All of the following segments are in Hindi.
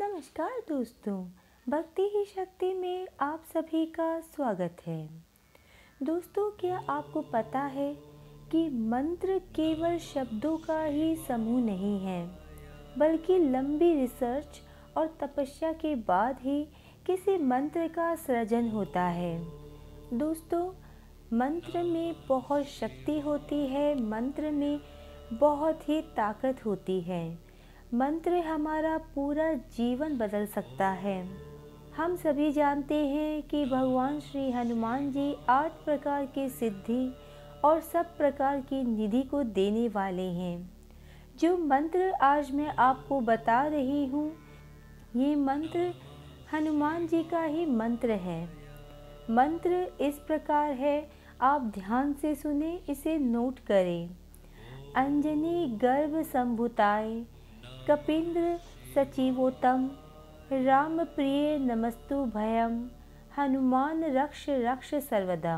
नमस्कार दोस्तों, भक्ति ही शक्ति में आप सभी का स्वागत है। दोस्तों, क्या आपको पता है कि मंत्र केवल शब्दों का ही समूह नहीं है, बल्कि लंबी रिसर्च और तपस्या के बाद ही किसी मंत्र का सृजन होता है। दोस्तों, मंत्र में बहुत शक्ति होती है, मंत्र में बहुत ही ताकत होती है। मंत्र हमारा पूरा जीवन बदल सकता है। हम सभी जानते हैं कि भगवान श्री हनुमान जी आठ प्रकार के सिद्धि और सब प्रकार की निधि को देने वाले हैं। जो मंत्र आज मैं आपको बता रही हूँ, ये मंत्र हनुमान जी का ही मंत्र है। मंत्र इस प्रकार है, आप ध्यान से सुने, इसे नोट करें। अंजनी गर्भ संभुताय कपीन्द्र सचिवोत्तम। राम प्रिय नमस्तु भयम। हनुमान रक्ष रक्ष सर्वदा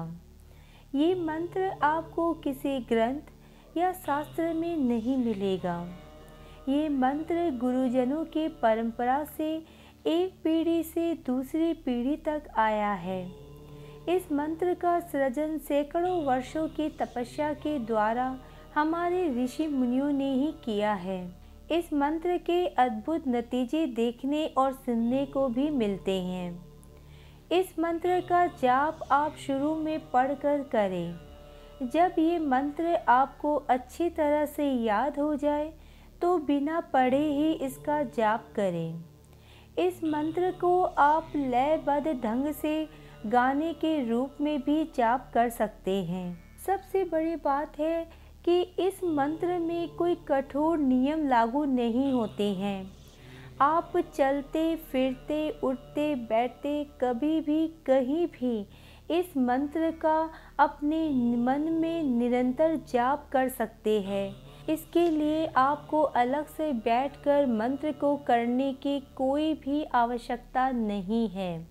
ये मंत्र आपको किसी ग्रंथ या शास्त्र में नहीं मिलेगा। ये मंत्र गुरुजनों के परंपरा से एक पीढ़ी से दूसरी पीढ़ी तक आया है। इस मंत्र का सृजन सैकड़ों वर्षों की तपस्या के द्वारा हमारे ऋषि मुनियों ने ही किया है। इस मंत्र के अद्भुत नतीजे देखने और सुनने को भी मिलते हैं। इस मंत्र का जाप आप शुरू में पढ़कर करें। जब ये मंत्र आपको अच्छी तरह से याद हो जाए तो बिना पढ़े ही इसका जाप करें। इस मंत्र को आप लयबद्ध ढंग से गाने के रूप में भी जाप कर सकते हैं। सबसे बड़ी बात है कि इस मंत्र में कोई कठोर नियम लागू नहीं होते हैं। आप चलते, फिरते, उठते, बैठते, कभी भी, कहीं भी इस मंत्र का अपने मन में निरंतर जाप कर सकते हैं। इसके लिए आपको अलग से बैठकर मंत्र को करने की कोई भी आवश्यकता नहीं है।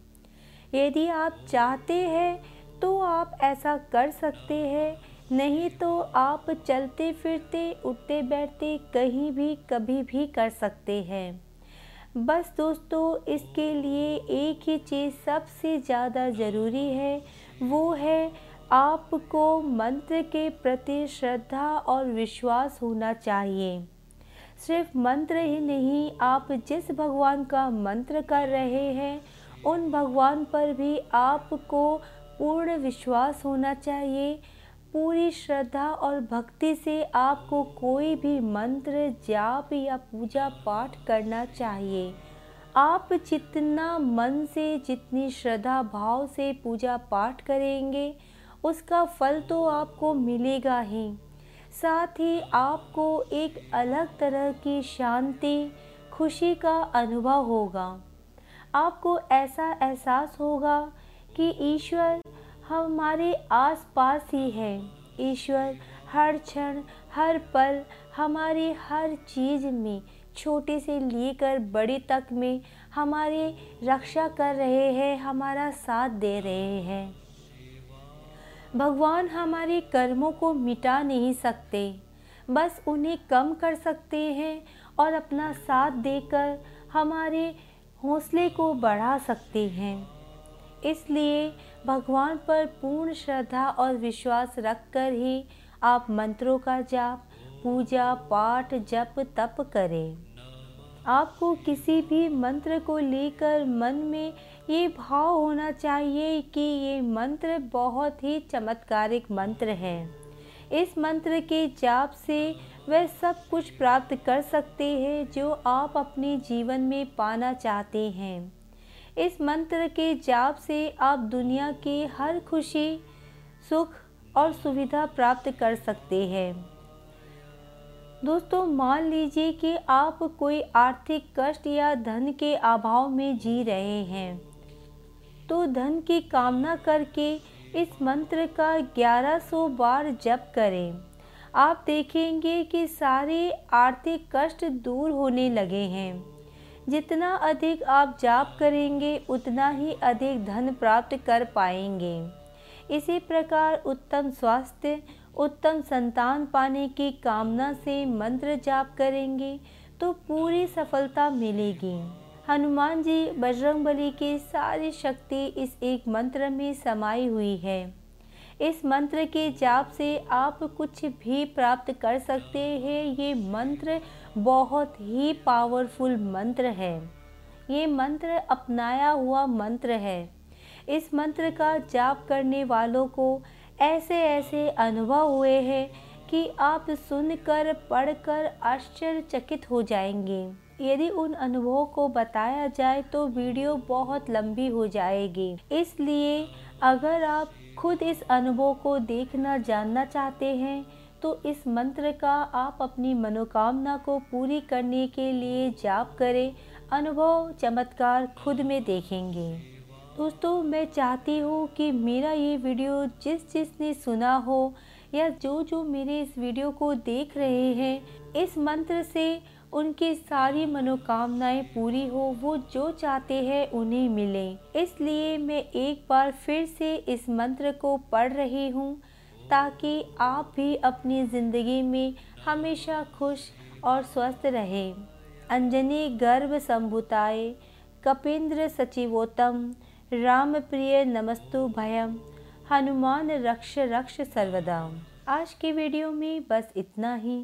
यदि आप चाहते हैं तो आप ऐसा कर सकते हैं। नहीं तो आप चलते फिरते, उठते बैठते कहीं भी, कभी भी कर सकते हैं। बस दोस्तों, इसके लिए एक ही चीज़ सबसे ज़्यादा ज़रूरी है, वो है आपको मंत्र के प्रति श्रद्धा और विश्वास होना चाहिए। सिर्फ़ मंत्र ही नहीं, आप जिस भगवान का मंत्र कर रहे हैं, उन भगवान पर भी आपको पूर्ण विश्वास होना चाहिए। पूरी श्रद्धा और भक्ति से आपको कोई भी मंत्र, जाप या पूजा पाठ करना चाहिए। आप जितना मन से, जितनी श्रद्धा भाव से पूजा पाठ करेंगे, उसका फल तो आपको मिलेगा ही। साथ ही आपको एक अलग तरह की शांति, खुशी का अनुभव होगा। आपको ऐसा एहसास होगा कि ईश्वर हमारे आस पास ही है। ईश्वर, हर क्षण, हर पल, हमारे हर चीज़ में, छोटे से लेकर बड़े तक में, हमारे रक्षा कर रहे हैं, हमारा साथ दे रहे हैं। भगवान हमारे कर्मों को मिटा नहीं सकते। बस उन्हें कम कर सकते हैं और अपना साथ देकर हमारे हौसले को बढ़ा सकते हैं। इसलिए भगवान पर पूर्ण श्रद्धा और विश्वास रखकर ही आप मंत्रों का जाप, पूजा, पाठ, जप, तप करें। आपको किसी भी मंत्र को लेकर मन में ये भाव होना चाहिए कि ये मंत्र बहुत ही चमत्कारिक मंत्र है। इस मंत्र के जाप से वह सब कुछ प्राप्त कर सकते हैं जो आप अपने जीवन में पाना चाहते हैं। इस मंत्र के जाप से आप दुनिया की हर खुशी, सुख और सुविधा प्राप्त कर सकते हैं। दोस्तों, मान लीजिए कि आप कोई आर्थिक कष्ट या धन के अभाव में जी रहे हैं तो धन की कामना करके इस मंत्र का 1100 बार जप करें। आप देखेंगे कि सारे आर्थिक कष्ट दूर होने लगे हैं। जितना अधिक आप जाप करेंगे, उतना ही अधिक धन प्राप्त कर पाएँगे। इसी प्रकार उत्तम स्वास्थ्य, उत्तम संतान पाने की कामना से मंत्र जाप करेंगे तो पूरी सफलता मिलेगी। हनुमान जी बजरंग बली की सारी शक्ति इस एक मंत्र में समाई हुई है। इस मंत्र के जाप से आप कुछ भी प्राप्त कर सकते हैं। ये मंत्र बहुत ही पावरफुल मंत्र है। ये मंत्र अपनाया हुआ मंत्र है। इस मंत्र का जाप करने वालों को ऐसे ऐसे अनुभव हुए हैं कि आप सुनकर, पढ़कर आश्चर्यचकित हो जाएँगे। यदि उन अनुभवों को बताया जाए तो वीडियो बहुत लंबी हो जाएगी। इसलिए अगर आप खुद इस अनुभव को देखना, जानना चाहते हैं तो इस मंत्र का आप अपनी मनोकामना को पूरी करने के लिए जाप करें। अनुभव चमत्कार खुद में देखेंगे। दोस्तों, मैं चाहती हूँ कि मेरा ये वीडियो जिस जिसने सुना हो या जो जो मेरे इस वीडियो को देख रहे हैं, इस मंत्र से उनकी सारी मनोकामनाएँ पूरी हो, वो जो चाहते हैं उन्हें मिले। इसलिए मैं एक बार फिर से इस मंत्र को पढ़ रही हूँ, ताकि आप भी अपनी ज़िंदगी में हमेशा खुश और स्वस्थ रहें। अंजनी गर्भ संभुताए कपिंद्र सचिवोत्तम राम प्रिय नमस्तु भयम, हनुमान रक्ष रक्ष सर्वदा। आज के वीडियो में बस इतना ही।